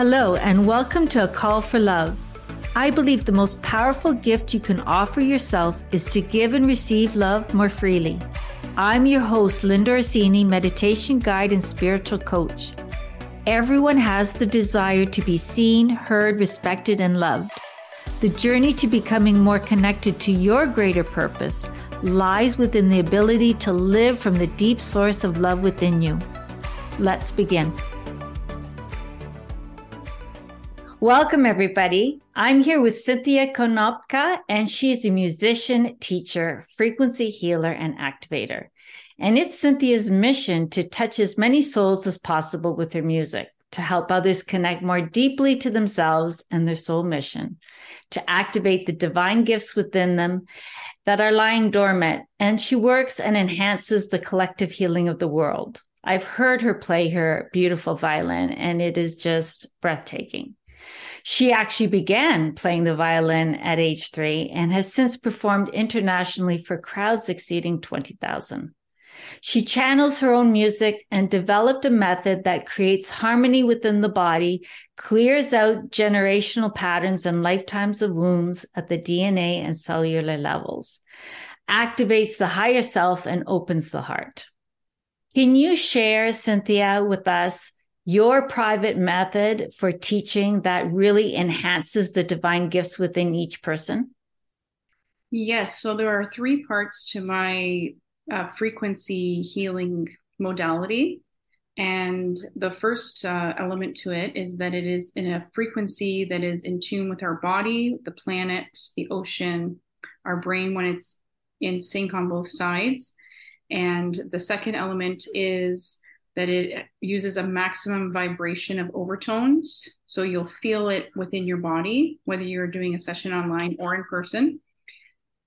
Hello, and welcome to A Call for Love. I believe the most powerful gift you can offer yourself is to give and receive love more freely. I'm your host, Linda Orsini, meditation guide and spiritual coach. Everyone has the desire to be seen, heard, respected, and loved. The journey to becoming more connected to your greater purpose lies within the ability to live from the deep source of love within you. Let's begin. Welcome, everybody. I'm here with Cynthia Konopka, and she's a musician, teacher, frequency healer, and activator. And it's Cynthia's mission to touch as many souls as possible with her music, to help others connect more deeply to themselves and their soul mission, to activate the divine gifts within them that are lying dormant. And she works and enhances the collective healing of the world. I've heard her play her beautiful violin, and it is just breathtaking. She actually began playing the violin at age three and has since performed internationally for crowds exceeding 20,000. She channels her own music and developed a method that creates harmony within the body, clears out generational patterns and lifetimes of wounds at the DNA and cellular levels, activates the higher self, and opens the heart. Can you share, Cynthia, with us your private method for teaching that really enhances the divine gifts within each person? Yes. So there are three parts to my uh, frequency healing modality. And the first uh, element to it is that it is in a frequency that is in tune with our body, the planet, the ocean, our brain when it's in sync on both sides. And the second element is that it uses a maximum vibration of overtones. So you'll feel it within your body, whether you're doing a session online or in person.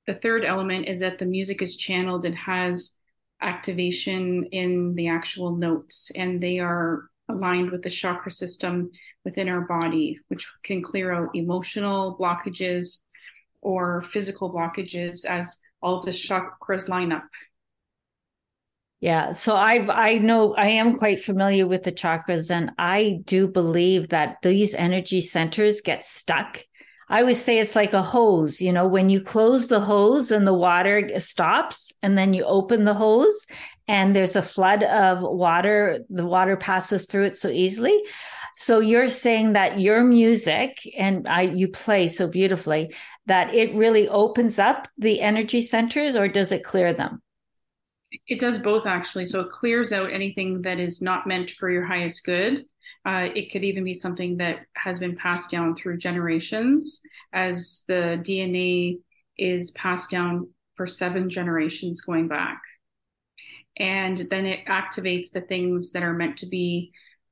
The third element is that the music is channeled and has activation in the actual notes, and they are aligned with the chakra system within our body, which can clear out emotional blockages or physical blockages as all the chakras line up yeah. So I I know I am quite familiar with the chakras and I do believe that these energy centers get stuck. I always say it's like a hose, you know, when you close the hose and the water stops and then you open the hose and there's a flood of water, the water passes through it so easily. So you're saying that your music and I you play so beautifully that it really opens up the energy centers or does it clear them? It does both actually. So it clears out anything that is not meant for your highest good. Uh, it could even be something that has been passed down through generations as the DNA is passed down for seven generations going back. And then it activates the things that are meant to be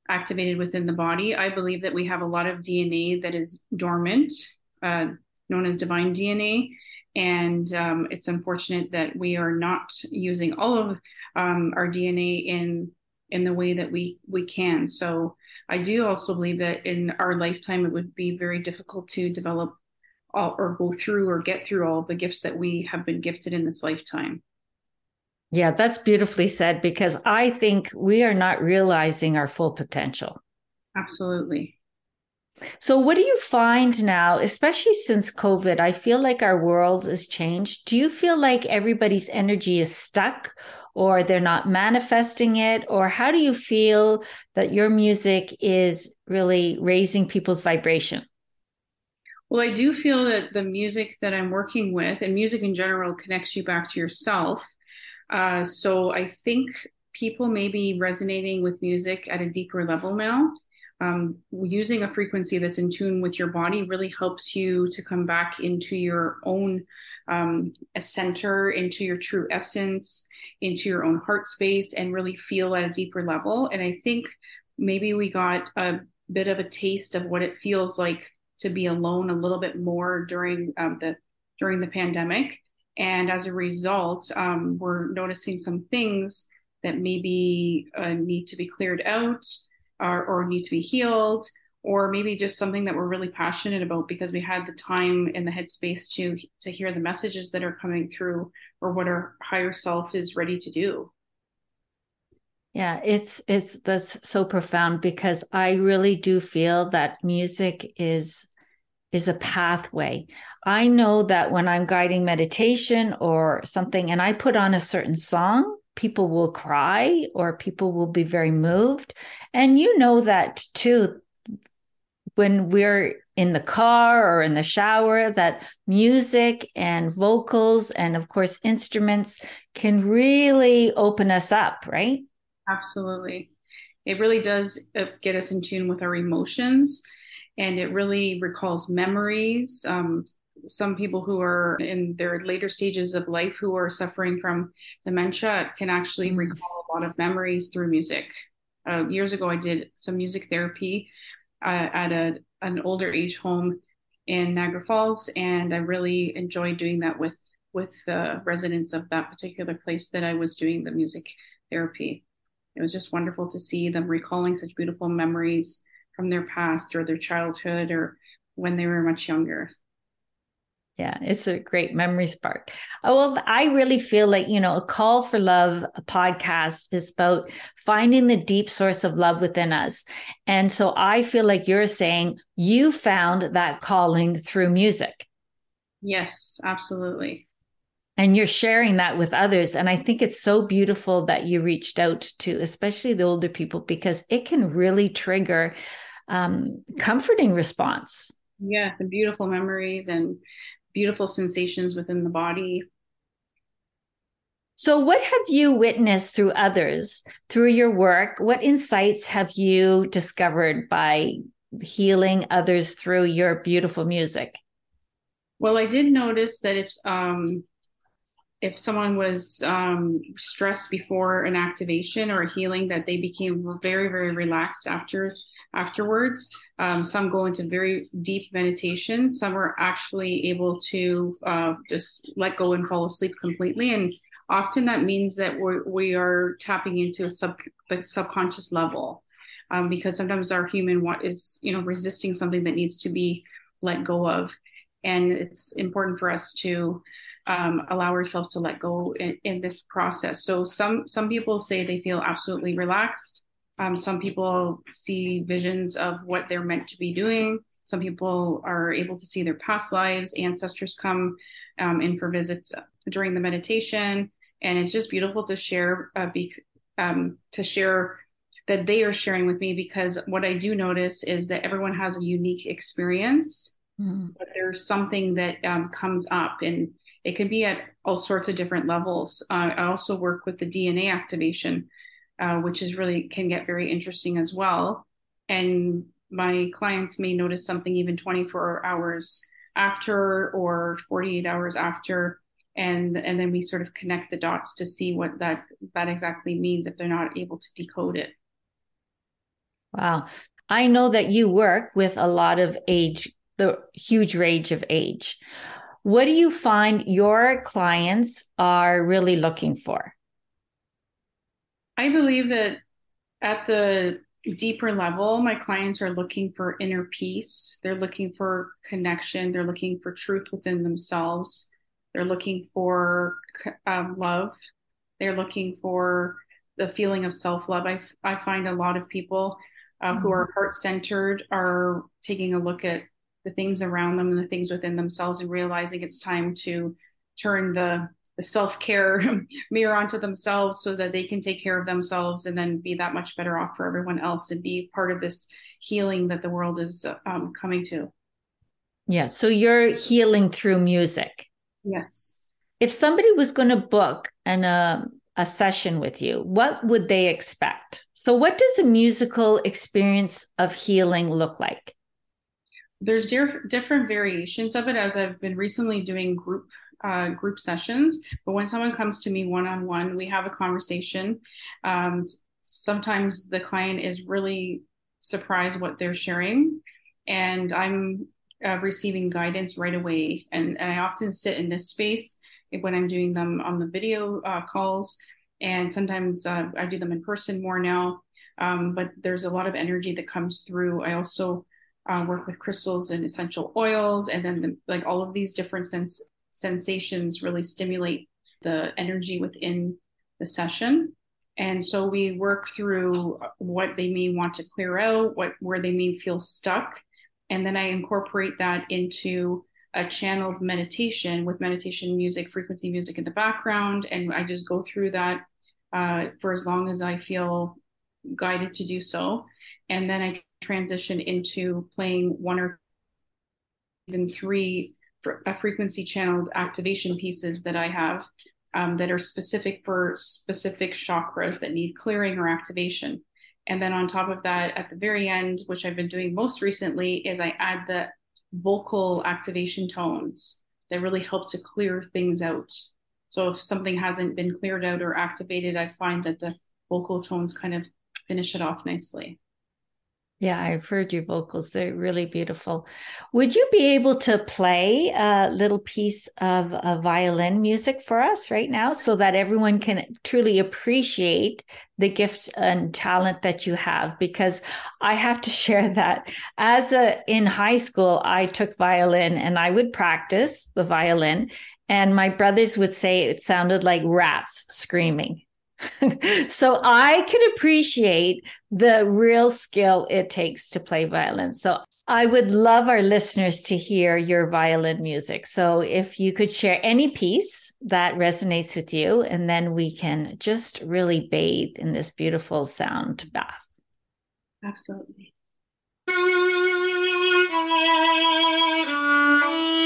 activated within the body. I believe that we have a lot of DNA that is dormant, uh, known as divine DNA, and um, it's unfortunate that we are not using all of um, our DNA in in the way that we we can. So I do also believe that in our lifetime it would be very difficult to develop all, or go through or get through all the gifts that we have been gifted in this lifetime. Yeah, that's beautifully said because I think we are not realizing our full potential. Absolutely. So, what do you find now, especially since COVID? I feel like our world has changed. Do you feel like everybody's energy is stuck or they're not manifesting it? Or how do you feel that your music is really raising people's vibration? Well, I do feel that the music that I'm working with and music in general connects you back to yourself. Uh, so, I think people may be resonating with music at a deeper level now um, using a frequency that's in tune with your body really helps you to come back into your own um, center, into your true essence, into your own heart space, and really feel at a deeper level. And I think maybe we got a bit of a taste of what it feels like to be alone a little bit more during um, the during the pandemic. And as a result, um, we're noticing some things that maybe uh, need to be cleared out or, or need to be healed or maybe just something that we're really passionate about because we had the time and the headspace to to hear the messages that are coming through or what our higher self is ready to do Yeah, it's it's that's so profound because I really do feel that music is is a pathway. I know that when I'm guiding meditation or something and I put on a certain song, people will cry or people will be very moved. And you know that too when we're in the car or in the shower that music and vocals and of course instruments can really open us up, right? Absolutely. It really does uh, get us in tune with our emotions and it really recalls memories. Um, some people who are in their later stages of life who are suffering from dementia can actually mm. recall a lot of memories through music. Uh, years ago, I did some music therapy uh, at a, an older age home in Niagara Falls, and I really enjoyed doing that with with the residents of that particular place that I was doing the music therapy. It was just wonderful to see them recalling such beautiful memories from their past or their childhood or when they were much younger. Yeah, it's a great memory spark. Oh, well, I really feel like, you know, a call for love a podcast is about finding the deep source of love within us. And so I feel like you're saying you found that calling through music. Yes, absolutely. And you're sharing that with others. And I think it's so beautiful that you reached out to, especially the older people, because it can really trigger um, comforting response. Yeah, the beautiful memories and beautiful sensations within the body. So, what have you witnessed through others, through your work? What insights have you discovered by healing others through your beautiful music? Well, I did notice that if um, if someone was um, stressed before an activation or a healing, that they became very, very relaxed after afterwards. Um, some go into very deep meditation. Some are actually able to uh, just let go and fall asleep completely. And often that means that we're, we are tapping into a sub the subconscious level um, because sometimes our human is you know resisting something that needs to be let go of, and it's important for us to um, allow ourselves to let go in, in, this process. So some some people say they feel absolutely relaxed. Um, some people see visions of what they're meant to be doing. Some people are able to see their past lives. Ancestors come um, in for visits during the meditation, and it's just beautiful to share. Uh, be, um, to share that they are sharing with me because what I do notice is that everyone has a unique experience, mm. but there's something that um, comes up, and it can be at all sorts of different levels. Uh, I also work with the DNA activation uh, which is really can get very interesting as well. And my clients may notice something even 24 hours after or 48 hours after. And and then we sort of connect the dots to see what that that exactly means if they're not able to decode it. Wow. I know that you work with a lot of age the huge range of age. What do you find your clients are really looking for I believe that at the deeper level, my clients are looking for inner peace. They're looking for connection. They're looking for truth within themselves. They're looking for um, love. They're looking for the feeling of self love. I, I find a lot of people uh, mm-hmm. who are heart centered are taking a look at the things around them and the things within themselves and realizing it's time to turn the the self-care mirror onto themselves so that they can take care of themselves and then be that much better off for everyone else and be part of this healing that the world is um, coming to. Yeah so you're healing through music. Yes. If somebody was going to book an uh, a session with you what would they expect? So what does a musical experience of healing look like? There's diff- different variations of it. As i've been recently doing group uh, group sessions, but when someone comes to me one on one, we have a conversation. Um, sometimes the client is really surprised what they're sharing, and I'm uh, receiving guidance right away. And, and, I often sit in this space when I'm doing them on the video uh, calls, and sometimes uh, I do them in person more now. Um, but there's a lot of energy that comes through. I also uh, work with crystals and essential oils, and then the, like all of these different sense sensations really stimulate the energy within the session. And so we work through what they may want to clear out, what where they may feel stuck, and then I incorporate that into a channeled meditation with meditation music, frequency music in the background, and I just go through that uh, for as long as I feel guided to do so, and then I transition into playing one or even three a frequency channeled activation pieces that I have um, that are specific for specific chakras that need clearing or activation. And then on top of that, at the very end, which I've been doing most recently, is I add the vocal activation tones that really help to clear things out. So if something hasn't been cleared out or activated, I find that the vocal tones kind of finish it off nicely. Yeah, I've heard your vocals. They're really beautiful. Would you be able to play a little piece of a violin music for us right now so that everyone can truly appreciate the gift and talent that you have? Because I have to share that as a in high school, I took violin and I would practice the violin and my brothers would say it sounded like rats screaming. so I can appreciate the real skill it takes to play violin. So I would love our listeners to hear your violin music. So if you could share any piece that resonates with you, and then we can just really bathe in this beautiful sound bath. Absolutely.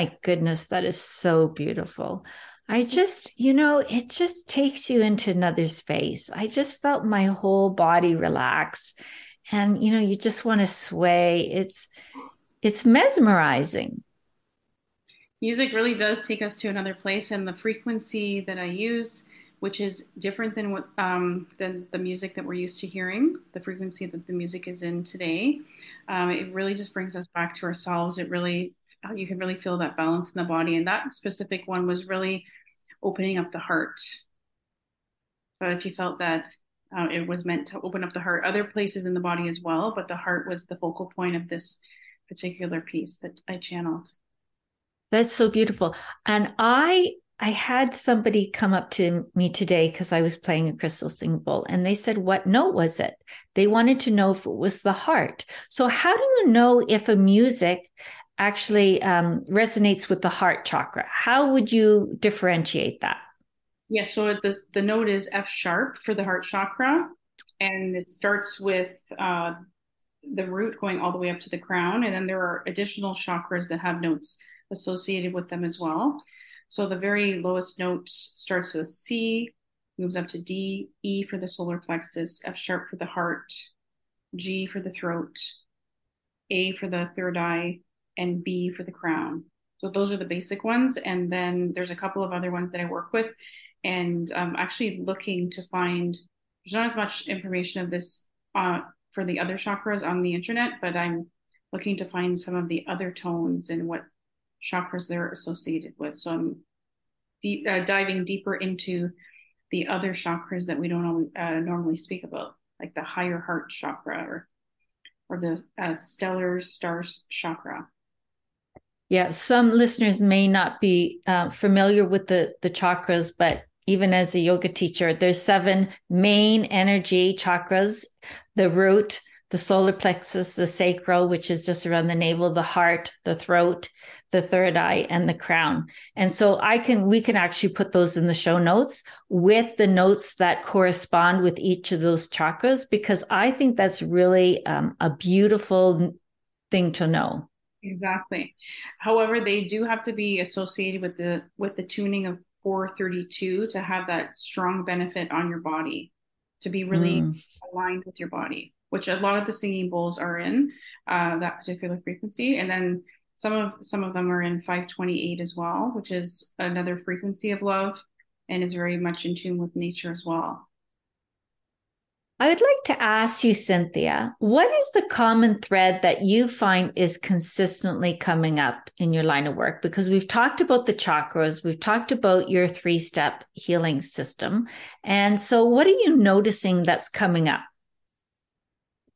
my goodness, that is so beautiful. I just, you know, it just takes you into another space. I just felt my whole body relax and you know, you just want to sway. It's it's mesmerizing. Music really does take us to another place and the frequency that I use which is different than what um, than the music that we're used to hearing, the frequency that the music is in today. Um, it really just brings us back to ourselves. It really you can really feel that balance in the body. And that specific one was really opening up the heart. So if you felt that uh, it was meant to open up the heart, other places in the body as well, but the heart was the focal point of this particular piece that I channeled. That's so beautiful. And I I had somebody come up to me today because I was playing a crystal singing bowl and they said, What note was it? They wanted to know if it was the heart. So, how do you know if a music actually um, resonates with the heart chakra. How would you differentiate that? Yeah, so this, the note is F sharp for the heart chakra, and it starts with uh, the root going all the way up to the crown, and then there are additional chakras that have notes associated with them as well. So the very lowest note starts with C, moves up to D, E for the solar plexus, F sharp for the heart, G for the throat, A for the third eye, and B for the crown. So those are the basic ones. And then there's a couple of other ones that I work with. And I'm actually looking to find, there's not as much information of this uh, for the other chakras on the internet, but I'm looking to find some of the other tones and what chakras they're associated with. So I'm deep, uh, diving deeper into the other chakras that we don't uh, normally speak about, like the higher heart chakra or or the uh, stellar stars chakra. Yeah, some listeners may not be uh, familiar with the the chakras, but even as a yoga teacher, there's seven main energy chakras: the root, the solar plexus, the sacral, which is just around the navel, the heart, the throat, the third eye and the crown. And so I can, we can actually put those in the show notes with the notes that correspond with each of those chakras, because I think that's really um, a beautiful thing to know. Exactly. However, they do have to be associated with the, with the tuning of 432 to have that strong benefit on your body, to be really mm. aligned with your body, which a lot of the singing bowls are in uh, that particular frequency. And then some of some of them are in 528 as well, which is another frequency of love and is very much in tune with nature as well. I would like to ask you, Cynthia, what is the common thread that you find is consistently coming up in your line of work? Because we've talked about the chakras, we've talked about your three step healing system. And so, what are you noticing that's coming up?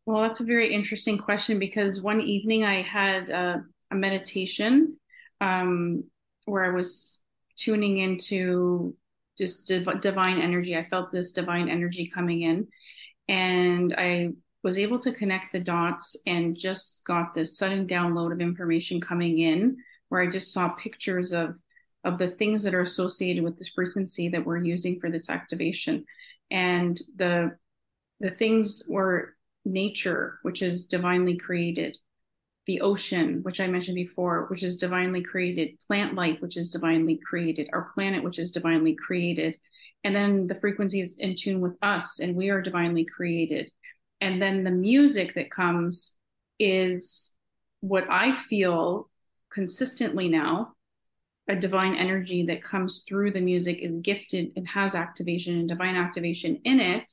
Well, that's a very interesting question because one evening I had a a meditation um, where I was tuning into just div- divine energy. I felt this divine energy coming in, and I was able to connect the dots and just got this sudden download of information coming in where I just saw pictures of of the things that are associated with this frequency that we're using for this activation and the the things were nature which is divinely created the ocean, which I mentioned before, which is divinely created, plant life, which is divinely created, our planet, which is divinely created. And then the frequency is in tune with us, and we are divinely created. And then the music that comes is what I feel consistently now a divine energy that comes through the music is gifted and has activation and divine activation in it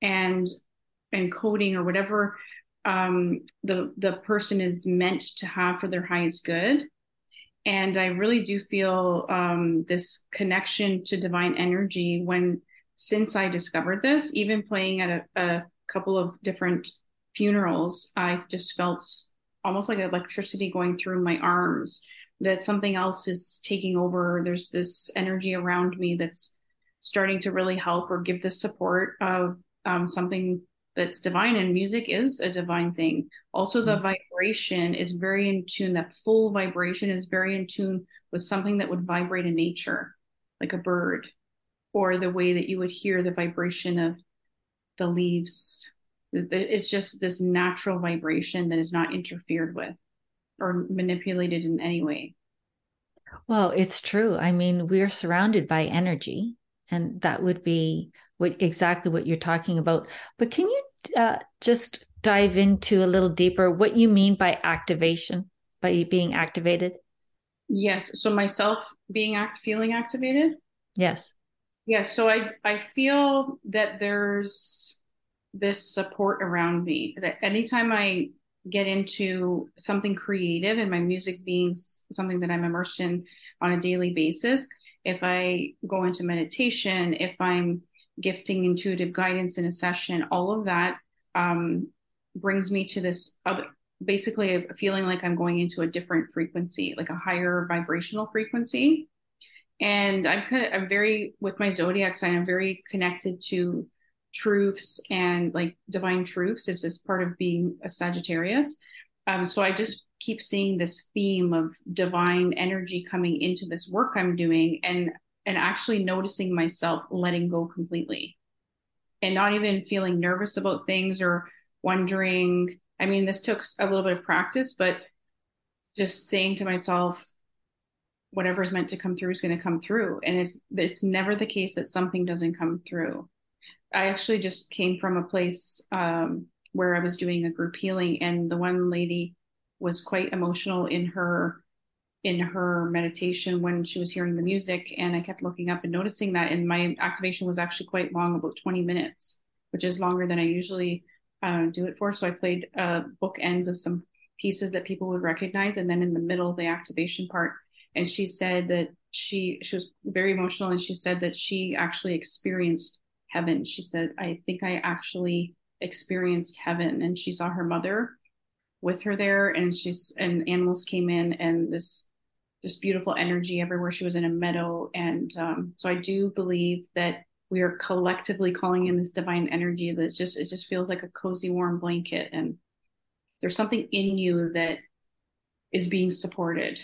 and encoding or whatever um, the the person is meant to have for their highest good. And I really do feel um, this connection to divine energy when since I discovered this, even playing at a, a couple of different funerals, I've just felt almost like electricity going through my arms that something else is taking over. There's this energy around me that's starting to really help or give the support of um, something that's divine and music is a divine thing also the mm-hmm. Vibration is very in tune that full vibration is very in tune with something that would vibrate in nature like a bird or the way that you would hear the vibration of the leaves. It's just this natural vibration that is not interfered with or manipulated in any way. Well it's true. I mean we're surrounded by energy and that would be what exactly what you're talking about. But can you uh, just dive into a little deeper what you mean by activation, by being activated? Yes. So myself being act feeling activated. Yes. Yes. So I I feel that there's this support around me that anytime I get into something creative and my music being something that I'm immersed in on a daily basis, if I go into meditation, if I'm gifting intuitive guidance in a session, all of that um, brings me to this other, basically feeling like I'm going into a different frequency, like a higher vibrational frequency. And I'm kind of, I'm very, with my zodiac sign, I'm very connected to truths and like divine truths is this part of being a Sagittarius. Um, so I just keep seeing this theme of divine energy coming into this work I'm doing. And and actually noticing myself letting go completely and not even feeling nervous about things or wondering. I mean, this took a little bit of practice, but just saying to myself, whatever is meant to come through is going to come through. And it's it's never the case that something doesn't come through. I actually just came from a place um, where I was doing a group healing, and the one lady was quite emotional in her in her meditation when she was hearing the music and i kept looking up and noticing that and my activation was actually quite long about 20 minutes which is longer than i usually uh, do it for. So i played uh, bookends of some pieces that people would recognize. And then in the middle the activation part and she said that she she was very emotional and she said that she actually experienced heaven. She said i think i actually experienced heaven. And she saw her mother with her there and she's and animals came in and this just beautiful energy everywhere. She was in a meadow and um, so i do believe that we are collectively calling in this divine energy that just it just feels like a cozy warm blanket and there's something in you that is being supported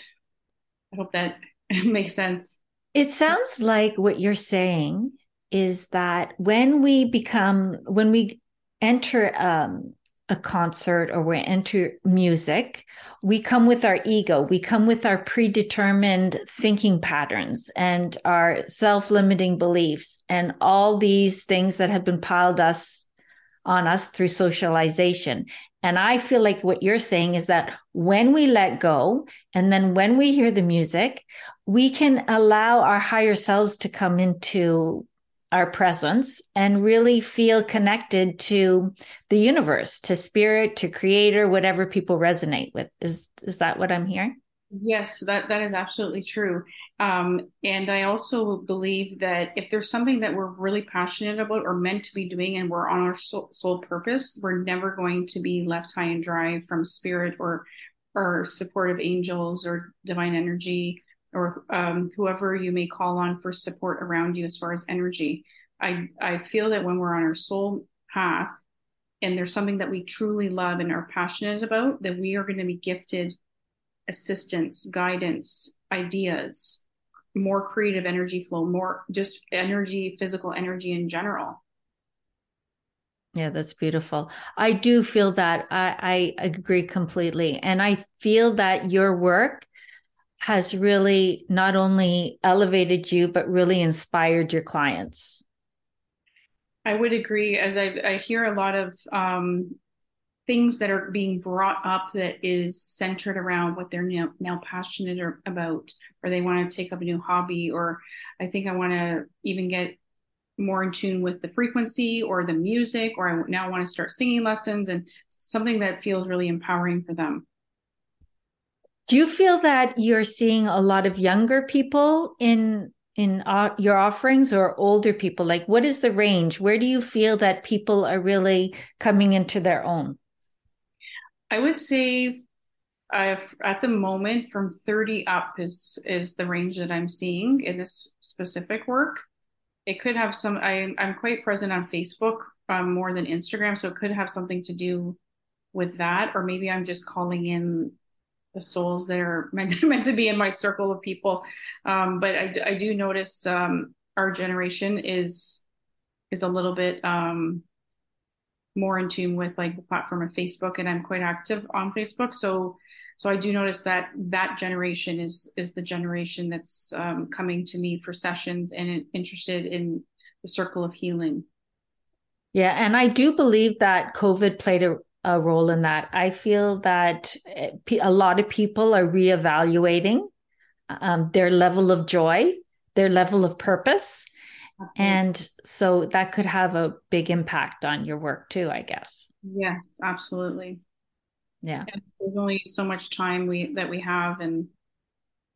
I hope that makes sense. It sounds like what you're saying is that when we become, when we enter um, a concert or we enter music, we come with our ego, we come with our predetermined thinking patterns and our self limiting beliefs and all these things that have been piled us on us through socialization. And I feel like what you're saying is that when we let go and then when we hear the music, we can allow our higher selves to come into our presence and really feel connected to the universe, to spirit, to creator, whatever people resonate with. Is is that what I'm hearing? Yes, that that is absolutely true. Um, and I also believe that if there's something that we're really passionate about or meant to be doing, and we're on our soul, soul purpose, we're never going to be left high and dry from spirit or or supportive angels or divine energy or um, whoever you may call on for support around you as far as energy. I I feel that when we're on our soul path and there's something that we truly love and are passionate about, that we are going to be gifted assistance, guidance, ideas, more creative energy flow, more just energy, physical energy in general. Yeah, that's beautiful. I do feel that I, I agree completely. And I feel that your work has really not only elevated you, but really inspired your clients. I would agree, as I, I hear a lot of um, things that are being brought up that is centered around what they're now, now passionate about, or they want to take up a new hobby, or I think I want to even get more in tune with the frequency or the music, or I now want to start singing lessons and something that feels really empowering for them. Do you feel that you're seeing a lot of younger people in in uh, your offerings or older people? Like what is the range? Where do you feel that people are really coming into their own? I would say I've at the moment from 30 up is is the range that I'm seeing in this specific work. It could have some I I'm quite present on Facebook um, more than Instagram, so it could have something to do with that, or maybe I'm just calling in the souls that are meant meant to be in my circle of people. Um, but I, I do notice um, our generation is is a little bit um, more in tune with like the platform of Facebook, and I'm quite active on Facebook. So so I do notice that that generation is is the generation that's um, coming to me for sessions and interested in the circle of healing. Yeah, and I do believe that COVID played a a role in that. I feel that eh, a lot of people are reevaluating um, their level of joy, their level of purpose. And so that could have a big impact on your work too, I guess. Yeah, absolutely. Yeah. There's only so much time we that we have and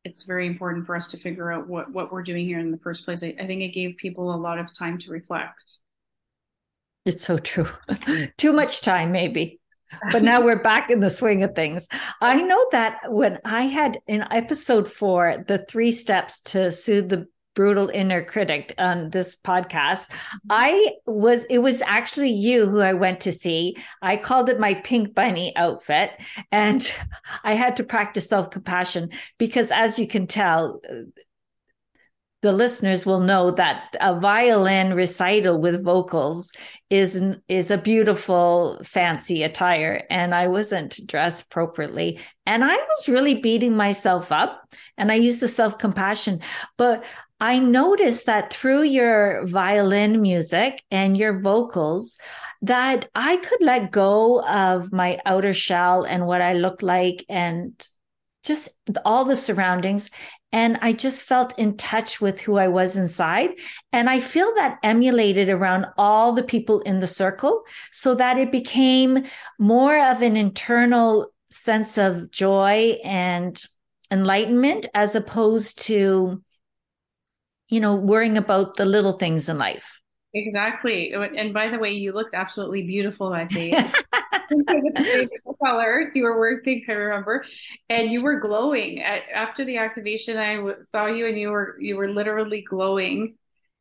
it's very important for us to figure out what what we're doing here in the first place. I, I think it gave people a lot of time to reflect. It's so true. Too much time, maybe. But now we're back in the swing of things. I know that when I had in episode four, the three steps to soothe the brutal inner critic on this podcast mm-hmm. i was it was actually you who i went to see i called it my pink bunny outfit and i had to practice self-compassion because as you can tell the listeners will know that a violin recital with vocals is is a beautiful fancy attire and i wasn't dressed appropriately. And i was really beating myself up and i used the self compassion but i noticed that through your violin music and your vocals that i could let go of my outer shell and what i looked like and just all the surroundings and I just felt in touch with who I was inside. And I feel that emulated around all the people in the circle so that it became more of an internal sense of joy and enlightenment as opposed to, you know, worrying about the little things in life. Exactly. And by the way, you looked absolutely beautiful that day. color. You were pink, I remember, and you were glowing. after the activation, I w- saw you, and you were you were literally glowing.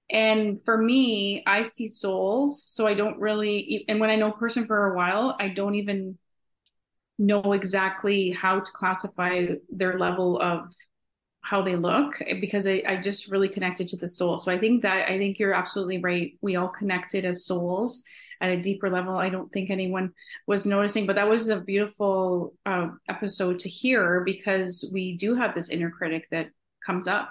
And for me, I see souls, so I don't really. And when I know a person for a while, I don't even know exactly how to classify their level of how they look eh, because I, I just really connected to the soul. So I think that I think you're absolutely right. We all connected as souls at a deeper level. I don't think anyone was noticing, but that was a beautiful uh, episode to hear because we do have this inner critic that comes up,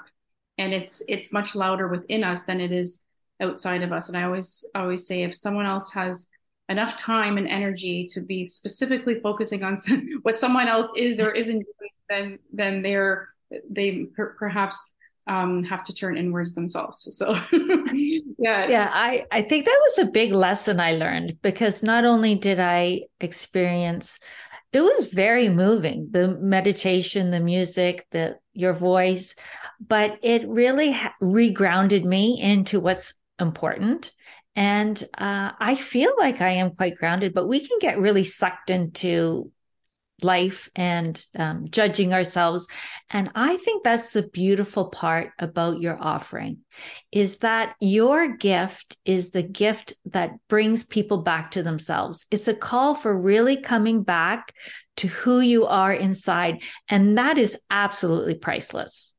and it's it's much louder within us than it is outside of us. And I always always say if someone else has enough time and energy to be specifically focusing on what someone else is or isn't doing, then then they're they per- perhaps um, have to turn inwards themselves. So, yeah. Yeah. I, I think that was a big lesson I learned because not only did I experience, it was very moving, the meditation, the music, the, your voice, but it really ha- regrounded me into what's important. And uh, I feel like I am quite grounded, but we can get really sucked into life and um, judging ourselves. And i think that's the beautiful part about your offering is that your gift is the gift that brings people back to themselves. It's a call for really coming back to who you are inside and that is absolutely priceless.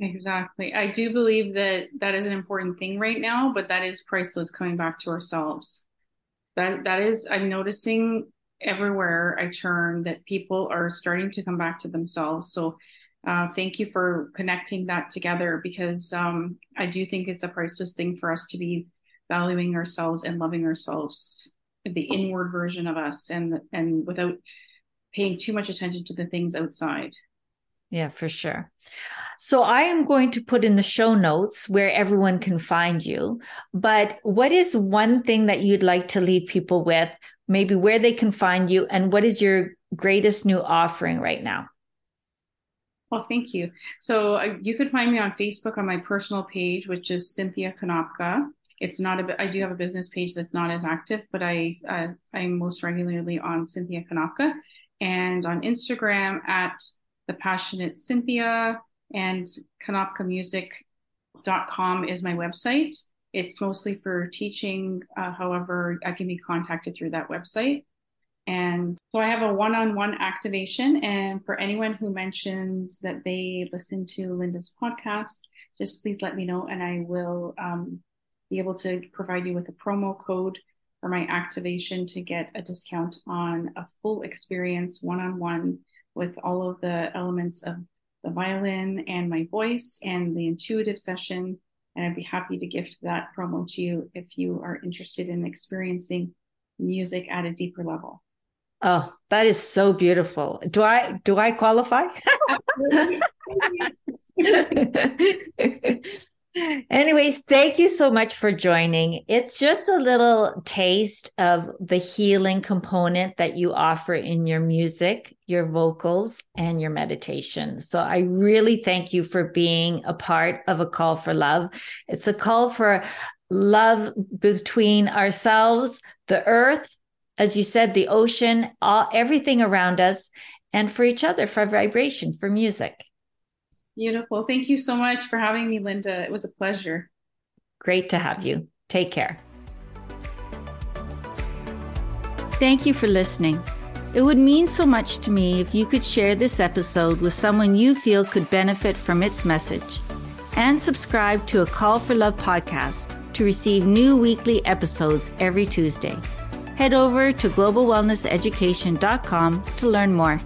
Exactly. I do believe that that is an important thing right now but that is priceless coming back to ourselves. That that is i'm noticing everywhere I turn that people are starting to come back to themselves. So uh, thank you for connecting that together because um, I do think it's a priceless thing for us to be valuing ourselves and loving ourselves, the inward version of us, and and without paying too much attention to the things outside. Yeah, for sure. So I am going to put in the show notes where everyone can find you. But what is one thing that you'd like to leave people with maybe where they can find you, and what is your greatest new offering right now? Well, thank you. So uh, you could find me on Facebook on my personal page, which is Cynthia Konopka. It's not a. I do have a business page that's not as active, but I uh, I'm most regularly on Cynthia Konopka, and on Instagram at the passionate Cynthia and KonopkaMusic.com is my website. It's mostly for teaching. Uh, however, I can be contacted through that website. And so I have a one on one activation. And for anyone who mentions that they listen to Linda's podcast, just please let me know and I will um, be able to provide you with a promo code for my activation to get a discount on a full experience one on one with all of the elements of the violin and my voice and the intuitive session and I'd be happy to gift that promo to you if you are interested in experiencing music at a deeper level. Oh, that is so beautiful. Do I do I qualify? Anyways, thank you so much for joining. It's just a little taste of the healing component that you offer in your music, your vocals, and your meditation. So I really thank you for being a part of a call for love. It's a call for love between ourselves, the earth, as you said, the ocean, all everything around us, and for each other, for vibration, for music. Beautiful. Thank you so much for having me, Linda. It was a pleasure. Great to have you. Take care. Thank you for listening. It would mean so much to me if you could share this episode with someone you feel could benefit from its message. And subscribe to a Call for Love podcast to receive new weekly episodes every Tuesday. Head over to globalwellnesseducation.com to learn more.